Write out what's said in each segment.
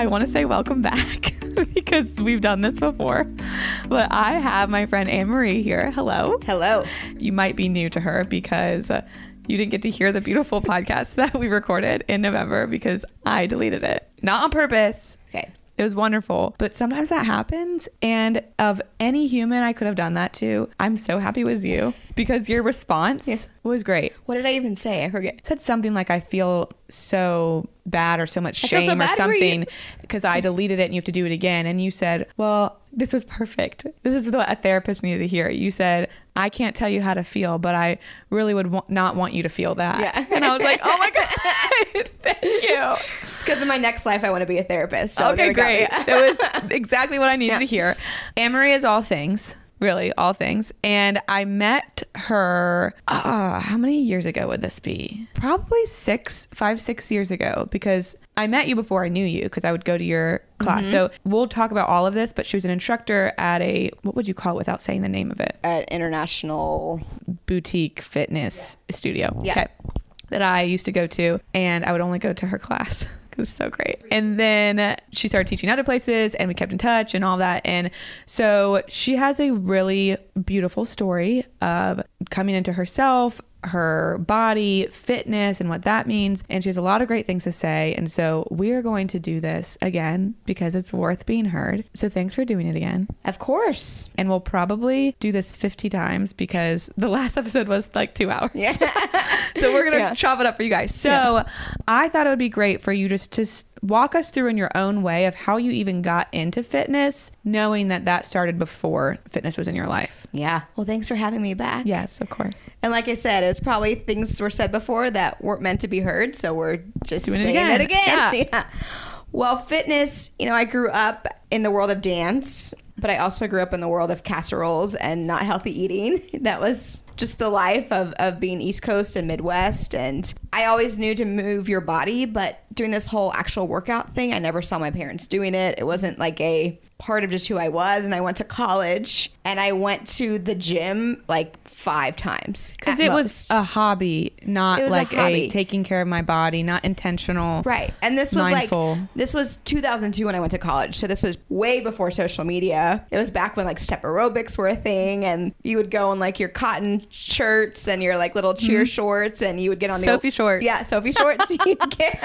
I want to say welcome back because we've done this before. But I have my friend Anne Marie here. Hello. Hello. You might be new to her because uh, you didn't get to hear the beautiful podcast that we recorded in November because I deleted it. Not on purpose. Okay. It was wonderful. But sometimes that happens. And of any human I could have done that to, I'm so happy it was you because your response was great. What did I even say? I forget. Said something like, I feel so bad or so much feel so shame or bad for you. something because I deleted it and you have to do it again. And you said, Well, this was perfect. This is what a therapist needed to hear. You said, I can't tell you how to feel, but I really would wa- not want you to feel that. Yeah. And I was like, Oh my God, thank you. It's because in my next life I want to be a therapist. So okay, great. Yeah. That was exactly what I needed to hear. Marie is all things, really, all things. And I met her, uh, how many years ago would this be? Probably six, five, six years ago, because I met you before I knew you, because I would go to your class. Mm-hmm. So we'll talk about all of this, but she was an instructor at a, what would you call it without saying the name of it? At international. Boutique fitness studio. Yeah. Okay. That I used to go to, and I would only go to her class it's so great. And then she started teaching other places, and we kept in touch and all that. And so she has a really beautiful story of coming into herself, her body, fitness, and what that means. And she has a lot of great things to say. And so we are going to do this again because it's worth being heard. So thanks for doing it again. Of course. And we'll probably do this 50 times because the last episode was like two hours. Yeah. so we're going to Yeah. chop it up for you guys. So I thought it would be great for you just to walk us through in your own way of how you even got into fitness, knowing that that started before fitness was in your life. Yeah. Well, thanks for having me back. Yes, of course. And like I said, it was probably things were said before that weren't meant to be heard. So we're just Doing it again. it again. Yeah. Yeah. Well, fitness, you know, I grew up in the world of dance, but I also grew up in the world of casseroles and not healthy eating. That was just the life of, of being East Coast and Midwest. And I always knew to move your body, but doing this whole actual workout thing, I never saw my parents doing it. It wasn't like a part of just who I was. And I went to college and I went to the gym like five times. Because it was a hobby, not was a like a, taking care of my body, not intentional. Right. And this was mindful. like this was 2002 when I went to college. So this was way before social media. It was back when like step aerobics were a thing and you would go in like your cotton shirts and your like little cheer shorts and you would get on the Mm-hmm. Soffe shorts. Yeah, Soffe shorts. Get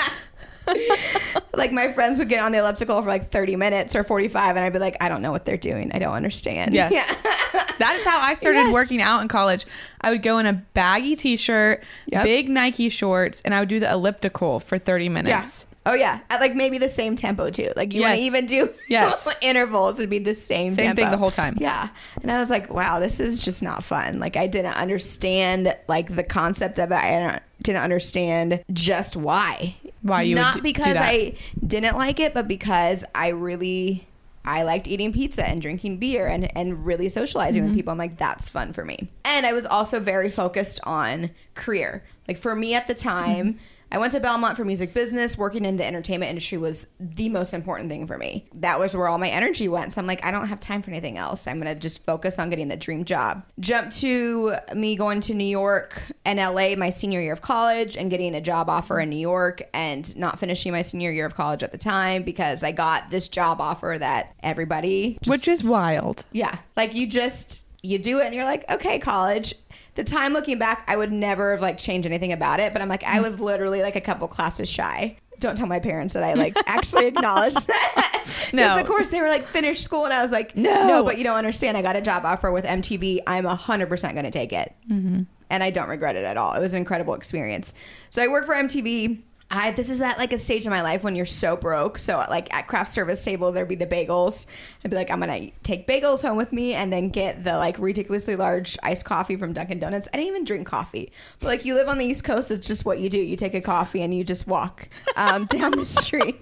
like my friends would get on the elliptical for like 30 minutes or 45 and I'd be like I don't know what they're doing. I don't understand. Yes. Yeah. that is how I started Yes. working out in college. I would go in a baggy t shirt, Yep. big Nike shorts, and I would do the elliptical for 30 minutes. Oh yeah, at like maybe the same tempo too. Like you want to even do Yes. intervals would be the same Same tempo. thing the whole time. Yeah, and I was like, wow, this is just not fun. Like I didn't understand like the concept of it. I didn't- didn't understand just why. Why you not do- do because that. I didn't like it, but because I really. I liked eating pizza and drinking beer and, and really socializing Mm-hmm. with people. I'm like, that's fun for me. And I was also very focused on career. Like for me at the time, Mm-hmm. I went to Belmont for music business. Working in the entertainment industry was the most important thing for me. That was where all my energy went. So I'm like, I don't have time for anything else. I'm going to just focus on getting the dream job. Jump to me going to New York and LA my senior year of college and getting a job offer in New York and not finishing my senior year of college at the time because I got this job offer that everybody just Which is wild. yeah. Like you just you do it and you're like, okay, college. The time looking back, I would never have like changed anything about it, but I'm like, I was literally like a couple classes shy. Don't tell my parents that I like actually acknowledged that. Because No. of course they were like finish school and I was like, No. no, but you don't understand. I got a job offer with MTV. I'm hundred percent going to take it, mm-hmm. and I don't regret it at all. It was an incredible experience. So I work for MTV. I this is at like a stage in my life when you're so broke. So like at craft service table, there'd be the bagels. I'd be like, I'm gonna take bagels home with me, and then get the like ridiculously large iced coffee from Dunkin' Donuts. I didn't even drink coffee, but like you live on the East Coast, it's just what you do. You take a coffee and you just walk um, down the street.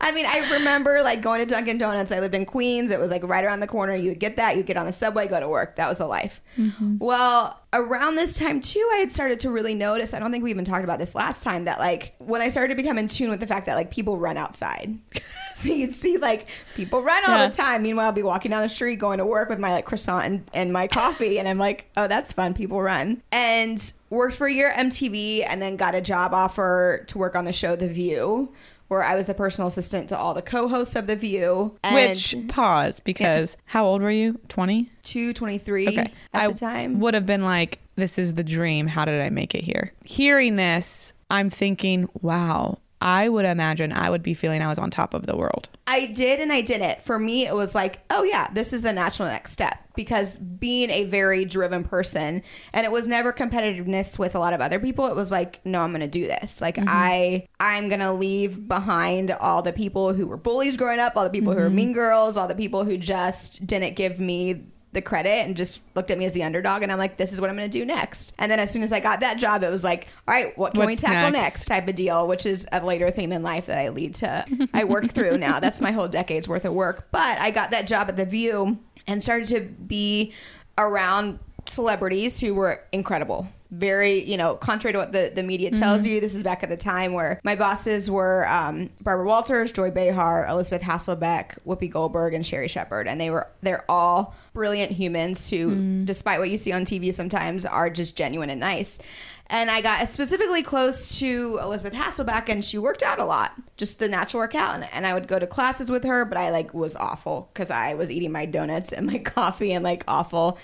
I mean, I remember like going to Dunkin' Donuts. I lived in Queens. It was like right around the corner. You would get that. You'd get on the subway, go to work. That was the life. Well, around this time too, I had started to really notice. I don't think we even talked about this last time. That like when I started to become in tune with the fact that like people run outside. so you'd see like people run all Yeah. the time. Meanwhile, I'll be walking down the street going to work with my like croissant and, and my coffee, and I'm like, oh, that's fun. People run. And worked for a year at MTV, and then got a job offer to work on the show The View. Where I was the personal assistant to all the co-hosts of The View, Which pause because how old were you? Twenty. two twenty three Okay. at I the time. would have been like, this is the dream. How did I make it here? Hearing this, I'm thinking, wow, I would imagine I would be feeling I was on top of the world. I did and I didn't. For me, it was like, oh yeah, this is the natural next step because being a very driven person, and it was never competitiveness with a lot of other people. It was like, no, I'm gonna do this. Like mm-hmm. I, I'm gonna leave behind all the people who were bullies growing up, all the people who were mm-hmm. mean girls, all the people who just didn't give me the credit and just looked at me as the underdog and I'm like this is what I'm going to do next. And then as soon as I got that job it was like all right, what can we tackle next? next? type of deal, which is a later theme in life that I lead to I work through now. That's my whole decade's worth of work. But I got that job at the View and started to be around celebrities who were incredible. Very, you know, contrary to what the, the media tells you, this is back at the time where my bosses were um, Barbara Walters, Joy Behar, Elisabeth Hasselbeck, Whoopi Goldberg, and Sherri Shepherd, and they were they're all brilliant humans who, hmm. despite what you see on TV, sometimes are just genuine and nice. And I got specifically close to Elisabeth Hasselbeck, and she worked out a lot, just the natural workout. And, and I would go to classes with her, but I like was awful because I was eating my donuts and my coffee and like awful.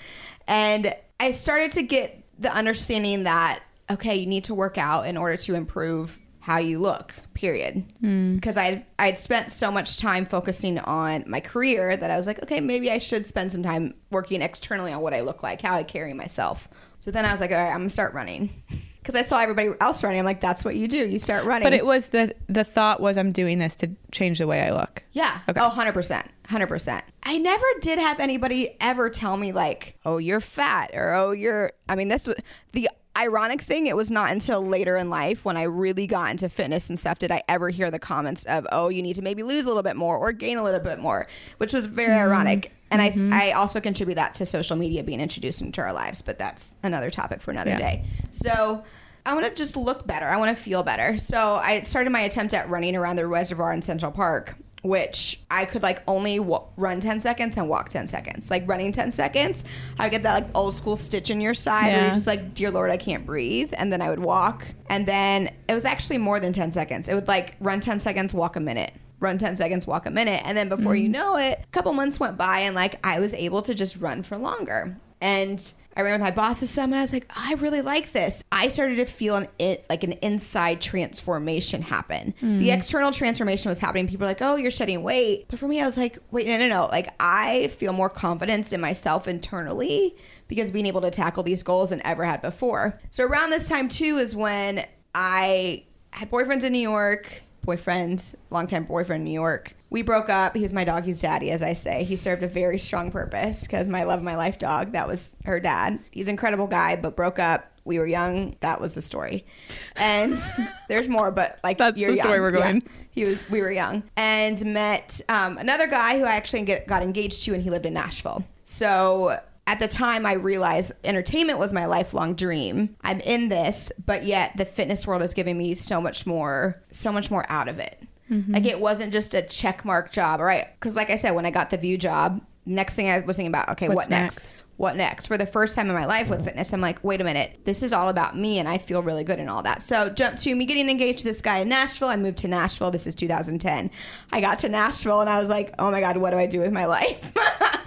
And I started to get the understanding that okay, you need to work out in order to improve how you look. Period. Hmm. Because I I'd spent so much time focusing on my career that I was like, okay, maybe I should spend some time working externally on what I look like, how I carry myself. So then I was like, all right, I'm gonna start running. Because I saw everybody else running. I'm like, that's what you do. You start running. But it was the the thought was I'm doing this to change the way I look. Yeah. Okay. Oh, 100%. 100%. I never did have anybody ever tell me, like, oh, you're fat or oh, you're. I mean, this was the ironic thing. It was not until later in life when I really got into fitness and stuff did I ever hear the comments of, oh, you need to maybe lose a little bit more or gain a little bit more, which was very mm. ironic. And I, mm-hmm. I also contribute that to social media being introduced into our lives, but that's another topic for another Yeah. day. So I want to just look better. I want to feel better. So I started my attempt at running around the reservoir in Central Park, which I could like only wa run 10 seconds and walk 10 seconds. Like running 10 seconds, I would get that like old school stitch in your side where Yeah. you're just like, dear Lord, I can't breathe. And then I would walk. And then it was actually more than 10 seconds. It would like run 10 seconds, walk a minute. Run 10 seconds, walk a minute. And then before you mm-hmm. know it, a couple months went by and like I was able to just run for longer. And I ran with my bosses some and I was like, I really like this. I started to feel an it like an inside transformation happen. The mm. external transformation was happening. People were like, oh, you're shedding weight. But for me, I was like, wait, no, no, no. Like I feel more confidence in myself internally because being able to tackle these goals than ever had before. So around this time too is when I had boyfriends in New York, boyfriend, longtime boyfriend in New York. We broke up. He was my doggy's daddy, as I say. He served a very strong purpose because my love of my life dog, that was her dad. He's an incredible guy, but broke up. We were young. That was the story. And there's more, but like That's you're the story we're going. Yeah. He was. We were young, and met um, another guy who I actually get, got engaged to, and he lived in Nashville. So at the time, I realized entertainment was my lifelong dream. I'm in this, but yet the fitness world is giving me so much more, so much more out of it. Mm-hmm. Like it wasn't just a check mark job, right? Because like I said, when I got the View job, next thing I was thinking about, okay, What's what next? next? What next? For the first time in my life with fitness, I'm like, wait a minute, this is all about me, and I feel really good and all that. So jump to me getting engaged to this guy in Nashville. I moved to Nashville. This is 2010. I got to Nashville, and I was like, oh my god, what do I do with my life?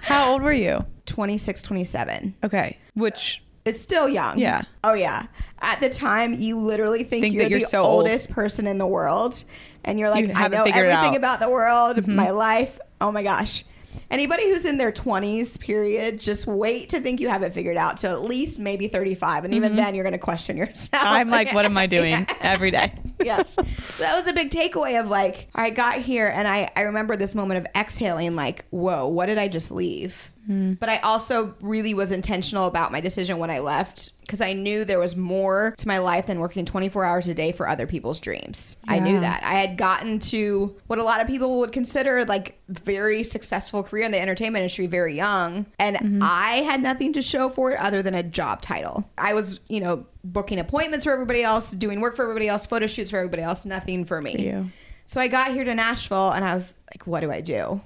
How old were you? 26, 27. Okay. Which is still young. Yeah. Oh yeah. At the time, you literally think, Think you're, that you're the so old. oldest person in the world, and you're like, You I know everything about the world, Mm-hmm. my life. Oh my gosh. Anybody who's in their 20s period, just wait to think you have it figured out to at least maybe 35, and even then you're going to question yourself. Mm-hmm. I'm like, what am I doing every day? yes. So that was a big takeaway of like, I got here and I, I remember this moment of exhaling, like, whoa, what did I just leave? Mm. But I also really was intentional about my decision when I left because I knew there was more to my life than working 24 hours a day for other people's dreams. I knew that. I had gotten to what a lot of people would consider like very successful career in the entertainment industry very young and mm-hmm. I had nothing to show for it other than a job title. I was, you know, booking appointments for everybody else, doing work for everybody else, photo shoots for everybody else, nothing for me. you. So I got here to Nashville and I was like, what do I do?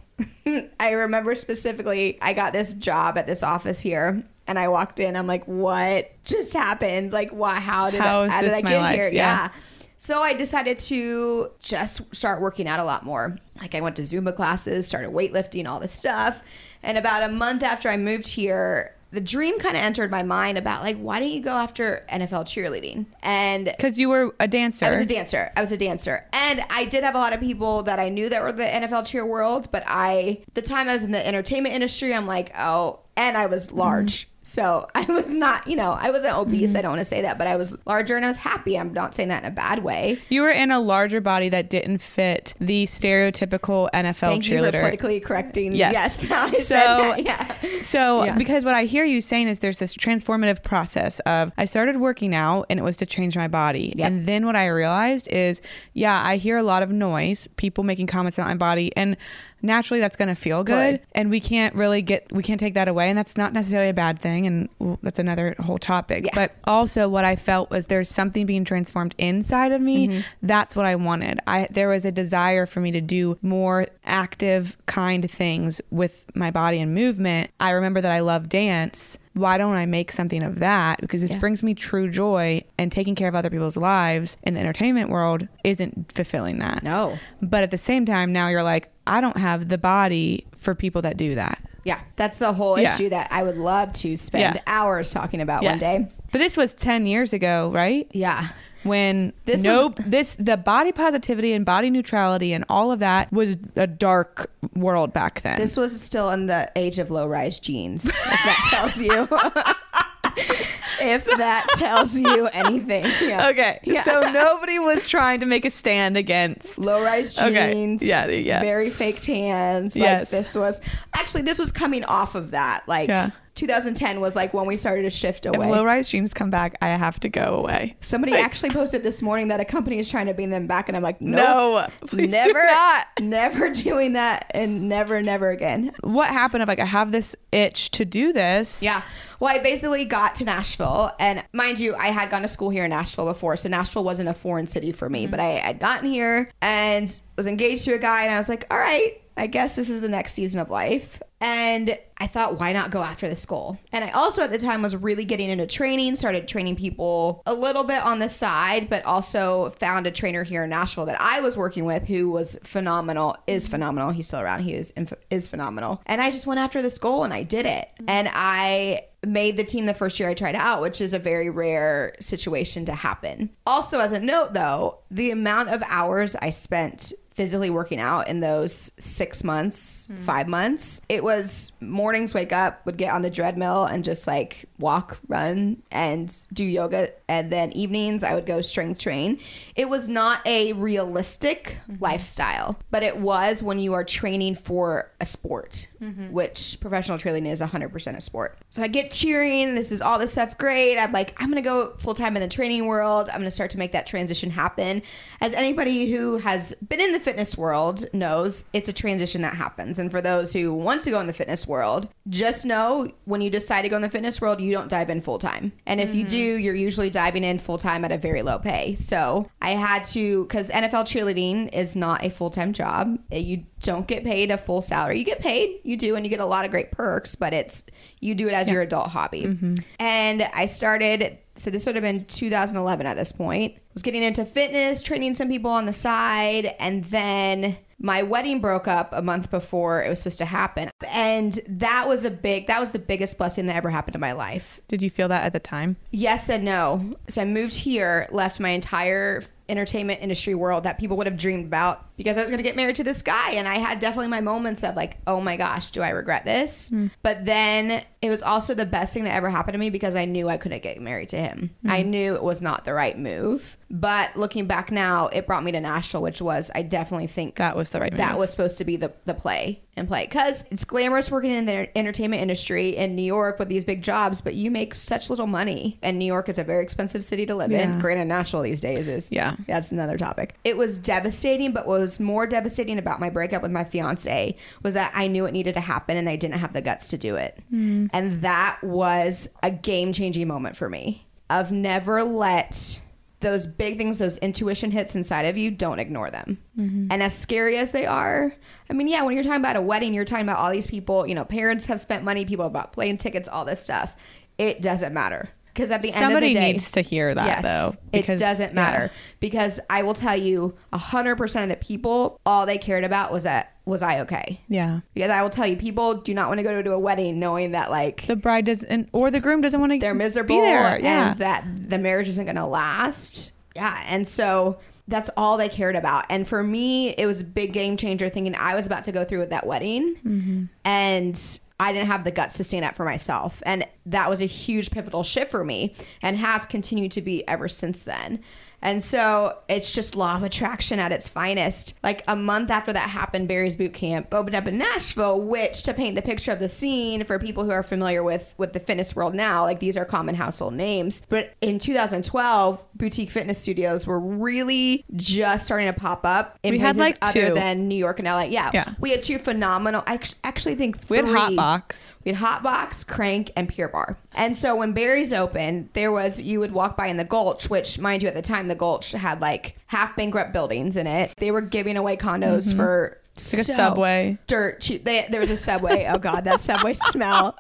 I remember specifically, I got this job at this office here and I walked in. I'm like, what just happened? Like, why? How did, How I, how did I my get life? here? Yeah. So I decided to just start working out a lot more. Like I went to Zumba classes, started weightlifting, all this stuff. And about a month after I moved here, the dream kind of entered my mind about like, why don't you go after NFL cheerleading? And Because you were a dancer. I was a dancer. I was a dancer. And I did have a lot of people that I knew that were the NFL cheer world, but I the time I was in the entertainment industry, I'm like, oh, and I was large. So I was not, you know, I wasn't obese. I mm-hmm. don't want to say that, but I was larger and I was happy. I'm not saying that in a bad way. You were in a larger body that didn't fit the stereotypical NFL Thank you for cheerleader. politically correcting. Yes. Yes. So-. Yeah. So, Yeah. because what I hear you saying is there's this transformative process of I started working out and it was to change my body. Yep. And then what I realized is, yeah, I hear a lot of noise, people making comments about my body, and naturally that's going to feel good. Good. And we can't really get, we can't take that away. And that's not necessarily a bad thing. And that's another whole topic. Yeah. But also, what I felt was there's something being transformed inside of me. Mm-hmm. That's what I wanted. I there was a desire for me to do more active, kind things with my body and movement. I remember that I love dance. Why don't I make something of that? Because this brings me true joy, and taking care of other people's lives in the entertainment world isn't fulfilling that. No. But at the same time, now you're like, I don't have the body for people that do that. Yeah. That's a whole Yeah. issue that I would love to spend Yeah. hours talking about one day. But this was 10 years ago, right? Yeah. when This nope was- this the body positivity and body neutrality and all of that was a dark world back then. This was still in the age of low rise jeans, if that tells you. if that tells you anything. Yeah. okay, Yeah. so nobody was trying to make a stand against. Low rise Okay. jeans. Yeah, yeah. Very fake tans. Yes. Like this was actually this was coming off of that. Like Yeah. 2010 was like when we started to shift away. If away. low rise jeans come back, I have to go away. Somebody Like- actually posted this morning that a company is trying to bring them back, and I'm like, No, nope, do never, not. never doing that, and never, never again. What happened? Of like, I have this itch to do this. Yeah. Well, I basically got to Nashville, and mind you, I had gone to school here in Nashville before, so Nashville wasn't a foreign city for me. Mm-hmm. But I had gotten here and was engaged to a guy, and I was like, all right, I guess this is the next season of life. And I thought, why not go after this goal? And I also at the time was really getting into training, started training people a little bit on the side, but also found a trainer here in Nashville that I was working with who was phenomenal, is phenomenal. He's still around. He is is phenomenal. And I just went after this goal and I did it. Mm-hmm. And I made the team the first year I tried out, which is a very rare situation to happen. Also, as a note though, the amount of hours I spent physically working out in those six months, hmm. five months. It was mornings, wake up, would get on the treadmill and just like walk, run, and do yoga. And then evenings, I would go strength train. It was not a realistic mm-hmm. lifestyle, but it was when you are training for a sport, mm-hmm. which professional cheerleading is 100% a sport. So I get cheering. This is all this stuff great. I'm like, I'm going to go full time in the training world. I'm going to start to make that transition happen. As anybody who has been in the fitness world knows, it's a transition that happens. And for those who want to go in the fitness world, just know when you decide to go in the fitness world, you don't dive in full time. And if you do, you're usually diving in full time at a very low pay. So I had to, because NFL cheerleading is not a full time job. You don't get paid a full salary. You get paid, you do, and you get a lot of great perks, but it's, you do it as your adult hobby. Mm-hmm. And I started so this would have been 2011 at this point. Was getting into fitness, training some people on the side, and then my wedding broke up a month before it was supposed to happen. And that was a big that was the biggest blessing that ever happened in my life. Did you feel that at the time? Yes and no. So I moved here, left my entire entertainment industry world that people would have dreamed about because I was going to get married to this guy and I had definitely my moments of like, "Oh my gosh, do I regret this?" Hmm. But then it was also the best thing that ever happened to me because I knew I couldn't get married to him. Hmm. I knew it was not the right move. But looking back now, it brought me to Nashville, which was I definitely think That was the right that move. was supposed to be the, the play and play because it's glamorous working in the entertainment industry in New York with these big jobs, but you make such little money. And New York is a very expensive city to live in. Yeah. Granted, Nashville these days is Yeah. that's another topic. It was devastating, but what was more devastating about my breakup with my fiance was that I knew it needed to happen and I didn't have the guts to do it. Hmm. And that was a game changing moment for me. Of never let those big things, those intuition hits inside of you, don't ignore them. Mm-hmm. And as scary as they are, I mean, yeah, when you're talking about a wedding, you're talking about all these people, you know, parents have spent money, people have bought plane tickets, all this stuff. It doesn't matter. Because at the Somebody end of the day, needs to hear that yes, though. it doesn't matter because I will tell you, hundred percent of the people, all they cared about was that was I okay? Yeah. Because I will tell you, people do not want to go to a wedding knowing that like The bride doesn't, or the groom doesn't want to. they're miserable Be there. Yeah. and that the marriage isn't going to last. Yeah, and so that's all they cared about. And for me, it was a big game changer thinking I was about to go through with that wedding Mm-hmm. and I didn't have the guts to stand up for myself. And that was a huge pivotal shift for me and has continued to be ever since then. And so it's just law of attraction at its finest. Like a month after that happened, Barry's Boot Camp opened up in Nashville, which to paint the picture of the scene for people who are familiar with with the fitness world now, like these are common household names. But in 2012, boutique fitness studios were really just starting to pop up. In We had, places like, other two. than New York and LA. Yeah, Yeah. we had two phenomenal. I actually think three. we had Hotbox. We had Hotbox, Crank, and Pure Barre. And so when Barry's opened, there was you would walk by in the Gulch, which mind you, at the time the Gulch had like half bankrupt buildings in it. They were giving away condos for Mm-hmm. like a Subway. dirt cheap. They, there was a Subway. Oh God, that Subway smell.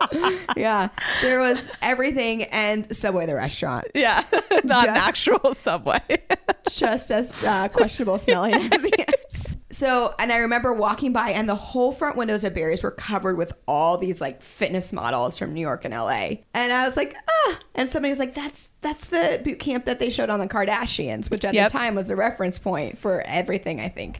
Yeah, there was everything and Subway the restaurant. Yeah. Not an actual Subway. just as uh, questionable smelling as the So, and I remember walking by, and the whole front windows of Barry's were covered with all these like fitness models from New York and LA. And I was like, ah. And somebody was like, that's that's the boot camp that they showed on the Kardashians, which at Yep. the time was the reference point for everything. I think.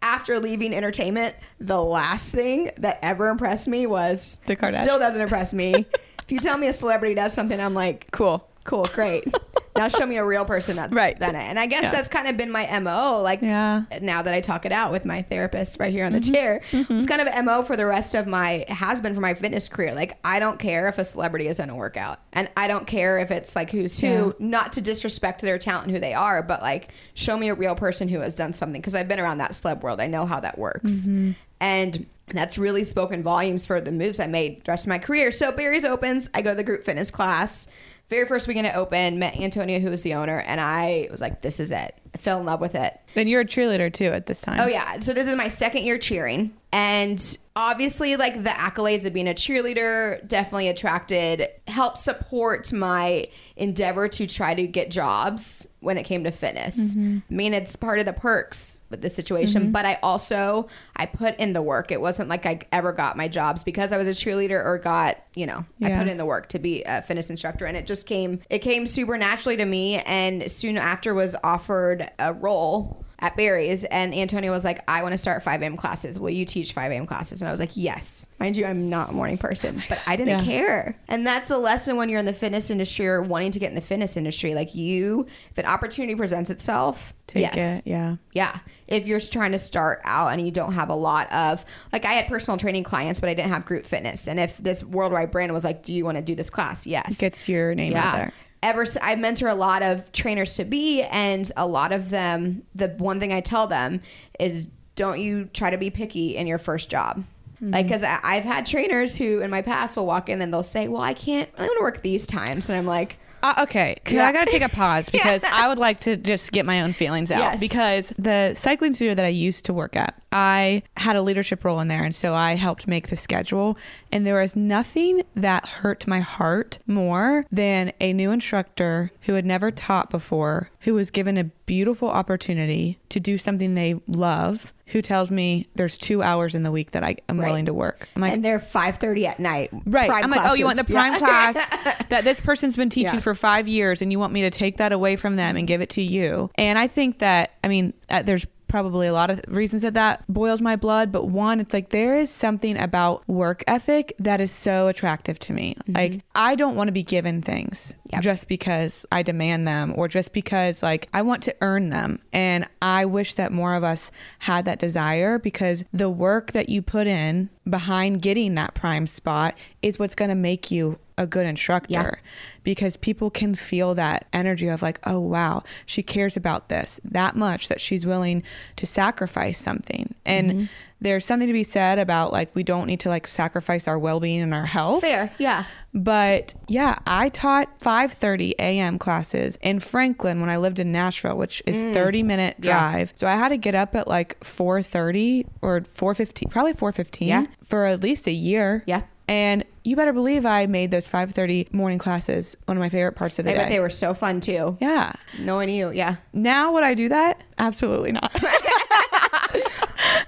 After leaving entertainment, the last thing that ever impressed me was The Kardashians. Still doesn't impress me. if you tell me a celebrity does something, I'm like, cool. Cool, great. now show me a real person that's Right. done it. And I guess Yeah. that's kind of been my MO. Like Yeah. now that I talk it out with my therapist right here on the Mm-hmm. chair, it's kind of MO for the rest of my has been for my fitness career. Like I don't care if a celebrity is in a workout. And I don't care if it's like who's who, Yeah. not to disrespect their talent and who they are, but like show me a real person who has done something. Because I've been around that celeb world. I know how that works. Mm-hmm. And that's really spoken volumes for the moves I made the rest of my career. So Barry's opens, I go to the group fitness class. Very first weekend it opened, met Antonia, who was the owner, and I was like, this is it. I fell in love with it. And you're a cheerleader too at this time. Oh yeah. So this is my second year cheering. And obviously like the accolades of being a cheerleader definitely attracted helped support my endeavor to try to get jobs when it came to fitness. Mm-hmm. I mean it's part of the perks with the situation, mm-hmm. but I also I put in the work. It wasn't like I ever got my jobs because I was a cheerleader or got, you know, I put in the work to be a fitness instructor and it just came it came super naturally to me and soon after was offered a role at Barry's, and Antonio was like, "I want to start 5 a.m. classes. Will you teach 5 a.m. classes?" And I was like, "Yes." Mind you, I'm not a morning person, oh but I didn't Yeah. care. And that's a lesson when you're in the fitness industry or wanting to get in the fitness industry. Like you, if an opportunity presents itself, Take yes, it. Yeah. yeah. If you're trying to start out and you don't have a lot of, like, I had personal training clients, but I didn't have group fitness. And if this worldwide brand was like, do you want to do this class? Yes. Gets your name out there. Ever, I mentor a lot of trainers to be, and a lot of them, the one thing I tell them is don't you try to be picky in your first job. Mm-hmm. Like, because I've had trainers who in my past will walk in and they'll say, Well, I can't, I want to work these times. And I'm like, Uh, okay, Yeah. I gotta take a pause because I would like to just get my own feelings out. Yes. Because the cycling studio that I used to work at, I had a leadership role in there, and so I helped make the schedule. And there was nothing that hurt my heart more than a new instructor who had never taught before, who was given a beautiful opportunity to do something they love. Who tells me there's two hours in the week that I am Right. willing to work? I'm like, and they're 5.30 at night. Right. I'm like, oh, you want the prime Yeah. class that this person's been teaching Yeah. for five years, and you want me to take that away from them and give it to you? And I think that, I mean, uh, there's probably a lot of reasons that that boils my blood, but one, it's like there is something about work ethic that is so attractive to me. Mm-hmm. Like, I don't want to be given things Yep. just because I demand them or just because, like, I want to earn them. And I wish that more of us had that desire because the work that you put in behind getting that prime spot is what's going to make you a good instructor because people can feel that energy of like oh wow she cares about this that much that she's willing to sacrifice something and there's something to be said about like we don't need to like sacrifice our well-being and our health Fair. Yeah. but yeah, I taught 5:30 a.m. classes in Franklin when I lived in Nashville, which is 30 minute Mm. Yeah. drive. So I had to get up at like 4:30 or 4:15, probably 4:15 Yeah. for at least a year. Yeah. And you better believe I made those 5:30 morning classes one of my favorite parts of the I day. bet they were so fun too. yeah. Knowing you, yeah. Now would I do that? Absolutely not.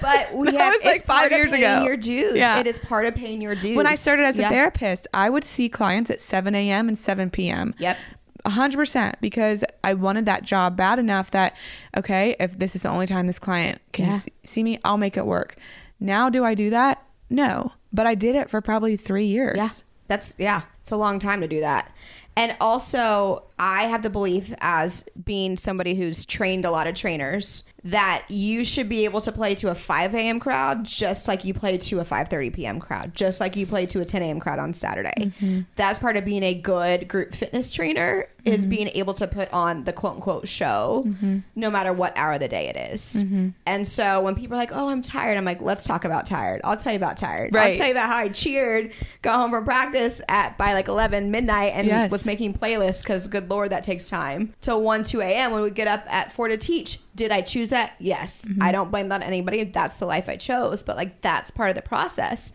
But we That have, was, like, five years paying ago. Your dues. Yeah. It is part of paying your dues. when I started as a therapist, I would see clients at 7 a.m. and 7 p.m. Yep. A hundred percent because I wanted that job bad enough that okay, if this is the only time this client can Yeah. see me, I'll make it work. Now, do I do that? No, but I did it for probably three years. Yeah. That's yeah. It's a long time to do that. And also, I have the belief as being somebody who's trained a lot of trainers that you should be able to play to a 5 a.m. crowd just like you play to a 5:30 p.m. crowd, just like you play to a 10 a.m. crowd on Saturday. Mm-hmm. That's part of being a good group fitness trainer is mm-hmm. being able to put on the quote unquote show, Mm-hmm. no matter what hour of the day it is. Mm-hmm. And so when people are like, "Oh, I'm tired," I'm like, "Let's talk about tired." I'll tell you about tired. I'll tell you about how I cheered, got home from practice at by like 11 midnight, and Yes. was making playlists because good lord, that takes time till 1 2 a.m. when we get up at four to teach. Did I choose that? Yes. Mm-hmm. I don't blame that on anybody. That's the life I chose, but like that's part of the process.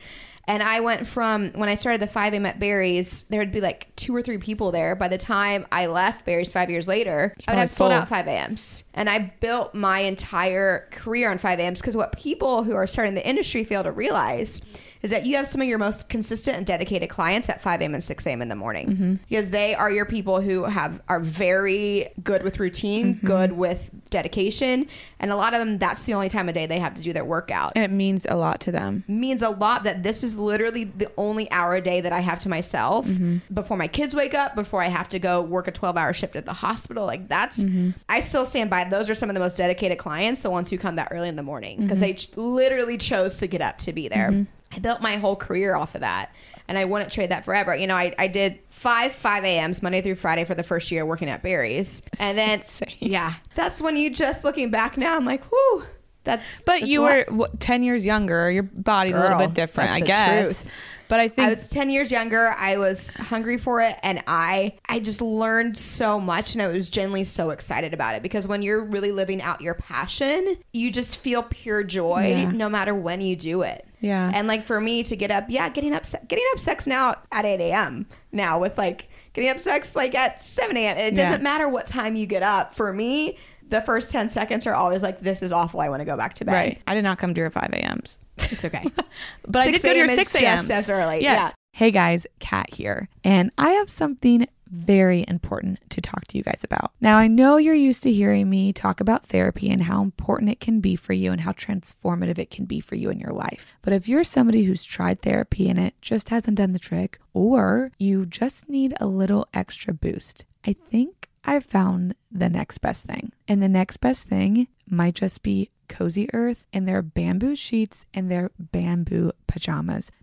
And I went from when I started the 5 a.m. at Barry's, there would be like two or three people there. By the time I left Barry's five years later, I would have sold out 5 a.m.s. And I built my entire career on 5 a.m.s because what people who are starting the industry fail to realize is that you have some of your most consistent and dedicated clients at 5 a.m. and 6 a.m. in the morning mm-hmm. because they are your people who have are very good with routine, mm-hmm. good with dedication, and a lot of them that's the only time of day they have to do their workout and it means a lot to them. means a lot that this is literally the only hour a day that I have to myself mm-hmm. before my kids wake up, before I have to go work a 12 hour shift at the hospital. Like that's, I still stand by. Those are some of the most dedicated clients, the ones who come that early in the morning because they ch- literally chose to get up to be there. I built my whole career off of that and I wouldn't trade that forever. You know, I, I did five 5 a.m.s Monday through Friday for the first year working at Barry's. And then, insane. yeah, that's when you just looking back now, I'm like, whoo. That's But that's you were what, 10 years younger. Your body's a little bit different, I guess. truth. But I think I was 10 years younger. I was hungry for it and I I just learned so much and I was genuinely so excited about it because when you're really living out your passion, you just feel pure joy Yeah. no matter when you do it. Yeah. And like for me to get up, yeah, getting up getting up sex now at 8 a.m. now with like getting up sex like at 7 a.m. It Yeah. doesn't matter what time you get up. For me, the first 10 seconds are always like, this is awful. I want to go back to bed. right. I did not come to your 5 a.m.s. It's okay. But I did go to your 6 a.m. just as early, Yes. yeah. Hey guys, Kat here. And I have something very important to talk to you guys about. Now, I know you're used to hearing me talk about therapy and how important it can be for you and how transformative it can be for you in your life. But if you're somebody who's tried therapy and it just hasn't done the trick, or you just need a little extra boost, I think I've found the next best thing. And the next best thing might just be Cozy Earth and their bamboo sheets and their bamboo pajamas.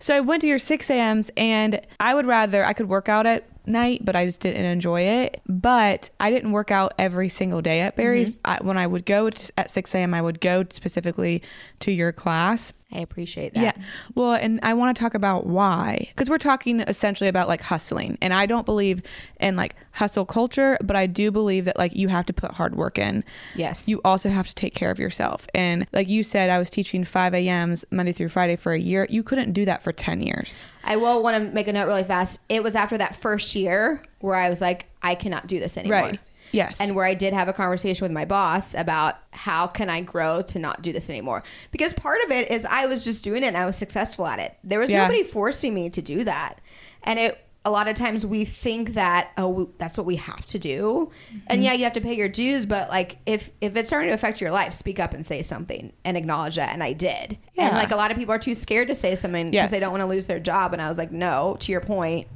So I went to your 6 a.m.s and I would rather, I could work out at night, but I just didn't enjoy it. But I didn't work out every single day at Barry's. Mm-hmm. I, when I would go to, at 6 a.m., I would go specifically to your class. I appreciate that. Yeah. Well, and I want to talk about why. Because we're talking essentially about like hustling. And I don't believe in like hustle culture, but I do believe that like you have to put hard work in. Yes. You also have to take care of yourself. And like you said, I was teaching 5 a.m.s Monday through Friday for a year. You couldn't do that for 10 years. I will want to make a note really fast. It was after that first year where I was like, I cannot do this anymore. Right. Yes. And where I did have a conversation with my boss about how can I grow to not do this anymore. Because part of it is I was just doing it and I was successful at it. There was Yeah. nobody forcing me to do that. And it a lot of times we think that oh that's what we have to do. Mm-hmm. And yeah, you have to pay your dues, but like if if it's starting to affect your life, speak up and say something and acknowledge that and I did. Yeah. And like a lot of people are too scared to say something because Yes. they don't want to lose their job and I was like, "No, to your point,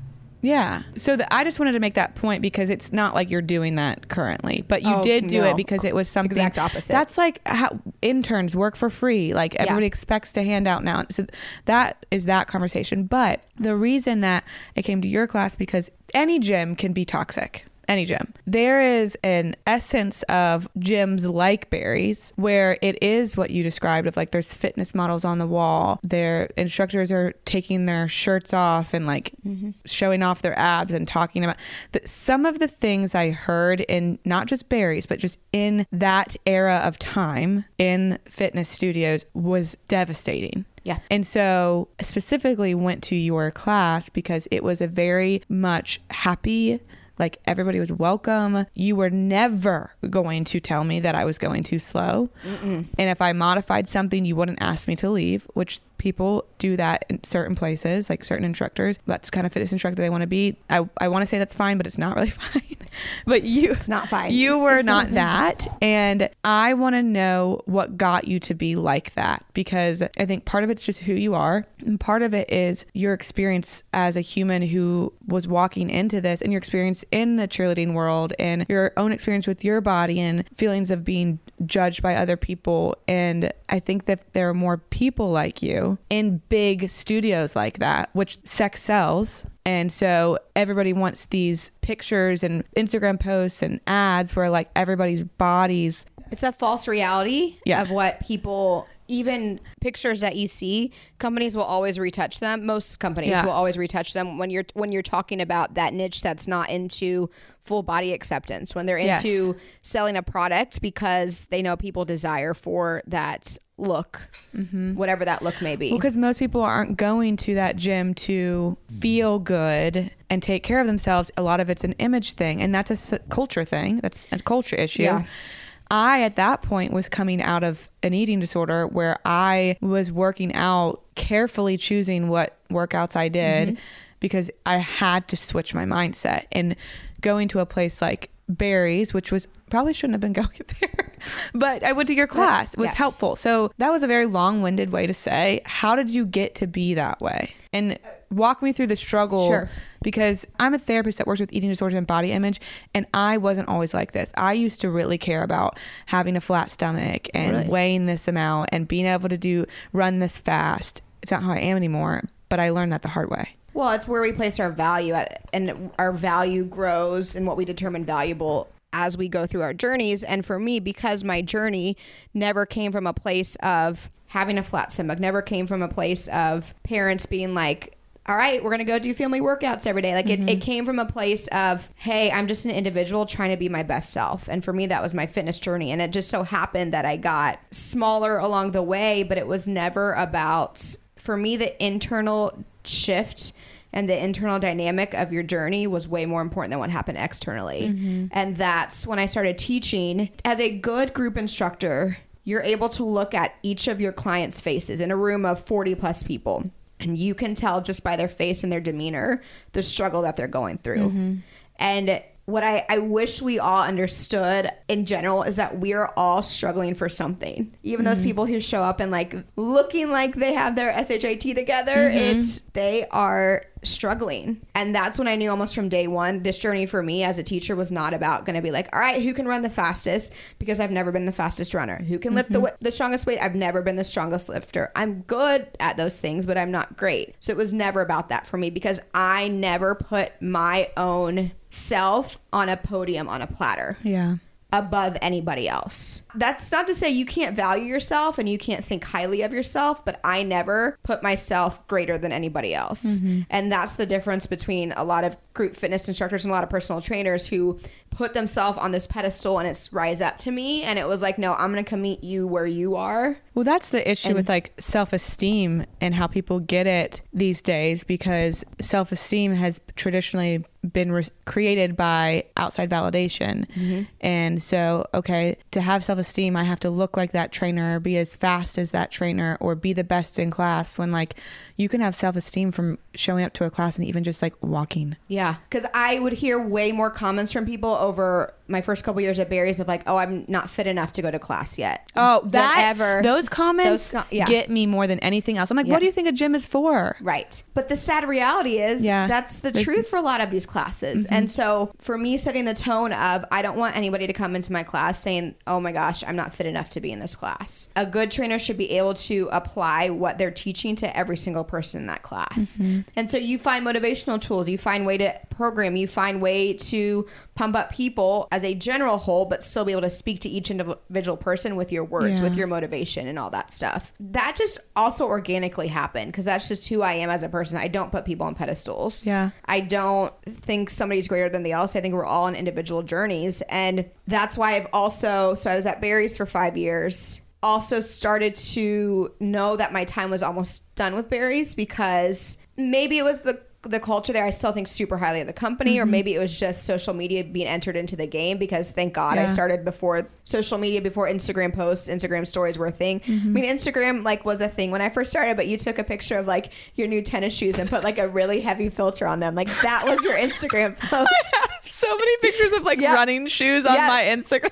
Yeah. So the, I just wanted to make that point because it's not like you're doing that currently, but you Oh, did do no. it because it was something Exact opposite. That's like how interns work for free. Like everybody expects to hand out now. So that is that conversation. But the reason that I came to your class because any gym can be toxic. Any gym. There is an essence of gyms like Barry's where it is what you described of like there's fitness models on the wall. Their instructors are taking their shirts off and like mm-hmm. showing off their abs and talking about that some of the things I heard in not just Barry's, but just in that era of time in fitness studios was devastating. Yeah. And so specifically went to your class because it was a very much happy like everybody was welcome. You were never going to tell me that I was going too slow. And if I modified something, you wouldn't ask me to leave, which people do that in certain places, like certain instructors. That's kind of fitness instructor they want to be. I, I want to say that's fine, but it's not really fine. but you, It's not fine. You were It's not not that. And I want to know what got you to be like that because I think part of it's just who you are. And part of it is your experience as a human who was walking into this and your experience in the cheerleading world and your own experience with your body and feelings of being judged by other people. And I think that there are more people like you in big studios like that, which sex sells. And so everybody wants these pictures and Instagram posts and ads where like everybody's bodies. It's a false reality Yeah. of what people even pictures that you see companies will always retouch them most companies Yeah. will always retouch them when you're when you're talking about that niche that's not into full body acceptance when they're Yes. into selling a product because they know people desire for that look mm-hmm. whatever that look may be Because most people aren't going to that gym to feel good and take care of themselves. A lot of it's an image thing, and that's a culture thing. That's a culture issue. Yeah. I, at that point, was coming out of an eating disorder where I was working out, carefully choosing what workouts I did mm-hmm. because I had to switch my mindset. And going to a place like Barry's, which was probably shouldn't have been going there, but I went to your class, it was Yeah. helpful. So that was a very long winded way to say, how did you get to be that way? And uh, walk me through the struggle Sure. because I'm a therapist that works with eating disorders and body image, and I wasn't always like this. I used to really care about having a flat stomach and Really? weighing this amount and being able to do run this fast. It's not how I am anymore, but I learned that the hard way. Well, it's where we place our value at, and our value grows and what we determine valuable as we go through our journeys. And for me, because my journey never came from a place of having a flat stomach, never came from a place of parents being like, all right, we're to go do family workouts every day. Like it, it mm-hmm. came from a place of, hey, I'm just an individual trying to be my best self. And for me, that was my fitness journey. And it just so happened that I got smaller along the way, but it was never about, for me, the internal shift and the internal dynamic of your journey was way more important than what happened externally. Mm-hmm. And that's when I started teaching. As a good group instructor, you're able to look at each of your clients' faces in a room of 40 plus people. And you can tell just by their face and their demeanor the struggle that they're going through. Mm-hmm. And what I, I wish we all understood in general is that we're all struggling for something. Even those mm-hmm. people who show up and like looking like they have their SHIT together, mm-hmm. it's they are struggling. And that's when I knew almost from day one, this journey for me as a teacher was not about going to be like, all right, who can run the fastest? Because I've never been the fastest runner. Who can lift the, mm-hmm. wa- the strongest weight? I've never been the strongest lifter. I'm good at those things, but I'm not great. So it was never about that for me because I never put my own self on a podium on a platter Yeah. Above anybody else. That's not to say you can't value yourself and you can't think highly of yourself, but I never put myself greater than anybody else. Mm-hmm. And that's the difference between a lot of group fitness instructors and a lot of personal trainers who put themselves on this pedestal and it's rise up to me and it was like, no, I'm going to come meet you where you are. Well, that's the issue with like self esteem and how people get it these days because self esteem has traditionally been re- created by outside validation. Mm-hmm. And so, okay, to have self esteem, I have to look like that trainer, be as fast as that trainer, or be the best in class when like you can have self esteem from showing up to a class and even just like walking. Yeah, because I would hear way more comments from people over my first couple years at Barry's of like, "Oh, I'm not fit enough to go to class yet." Oh, that ever those comments Those co- yeah. get me more than anything else. I'm like, Yeah. what do you think a gym is for? Right. But the sad reality is Yeah. that's the There's- truth for a lot of these classes. Mm-hmm. And so for me setting the tone of I don't want anybody to come into my class saying, "Oh my gosh, I'm not fit enough to be in this class." A good trainer should be able to apply what they're teaching to every single person in that class. Mm-hmm. And so you find motivational tools, you find way to program, you find way to pump up people as a general whole but still be able to speak to each individual person with your words, Yeah. with your motivation and all that stuff. That just also organically happened because that's just who I am as a person. I don't put people on pedestals. Yeah. I don't think somebody's greater than the else. I think we're all on individual journeys. And that's why I've also, so I was at Barry's for five years. Also started to know that my time was almost done with Barry's because maybe it was the the culture there, I still think super highly of the company, or mm-hmm. maybe it was just social media being entered into the game because thank God I started before social media, before Instagram posts, Instagram stories were a thing. Mm-hmm. I mean, Instagram like was a thing when I first started, but you took a picture of like your new tennis shoes and put like a really heavy filter on them. Like that was your Instagram post. so many pictures of like Yeah. running shoes on Yeah. my Instagram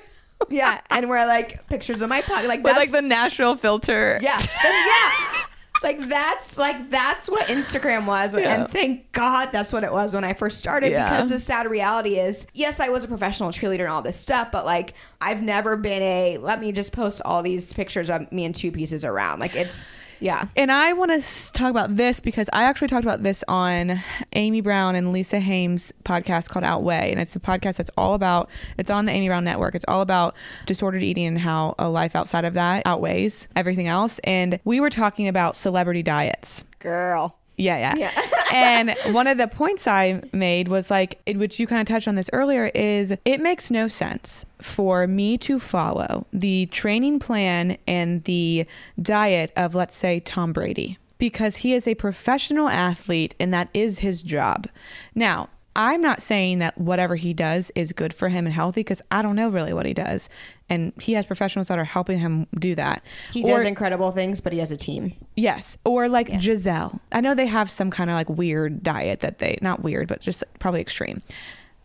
yeah. And we're like pictures of my pocket. Like with like the Nashville filter. Yeah. Yeah. Like that's like that's what Instagram was, Yeah. and thank God that's what it was when I first started. Yeah. Because the sad reality is, yes, I was a professional cheerleader and all this stuff, but like I've never been a let me just post all these pictures of me in two pieces around. Like it's yeah. And I want to talk about this because I actually talked about this on Amy Brown and Lisa Hames' podcast called Outweigh. And it's a podcast that's all about, it's on the Amy Brown Network. It's all about disordered eating and how a life outside of that outweighs everything else. And we were talking about celebrity diets. Girl. Yeah, yeah. yeah. and one of the points I made was like, in which you kind of touched on this earlier, is it makes no sense for me to follow the training plan and the diet of, let's say, Tom Brady, because he is a professional athlete and that is his job. Now, I'm not saying that whatever he does is good for him and healthy because I don't know really what he does. And he has professionals that are helping him do that. He Or- does incredible things, but he has a team. Yes, or like Gisele. I know they have some kind of like weird diet that they not weird, but just probably extreme.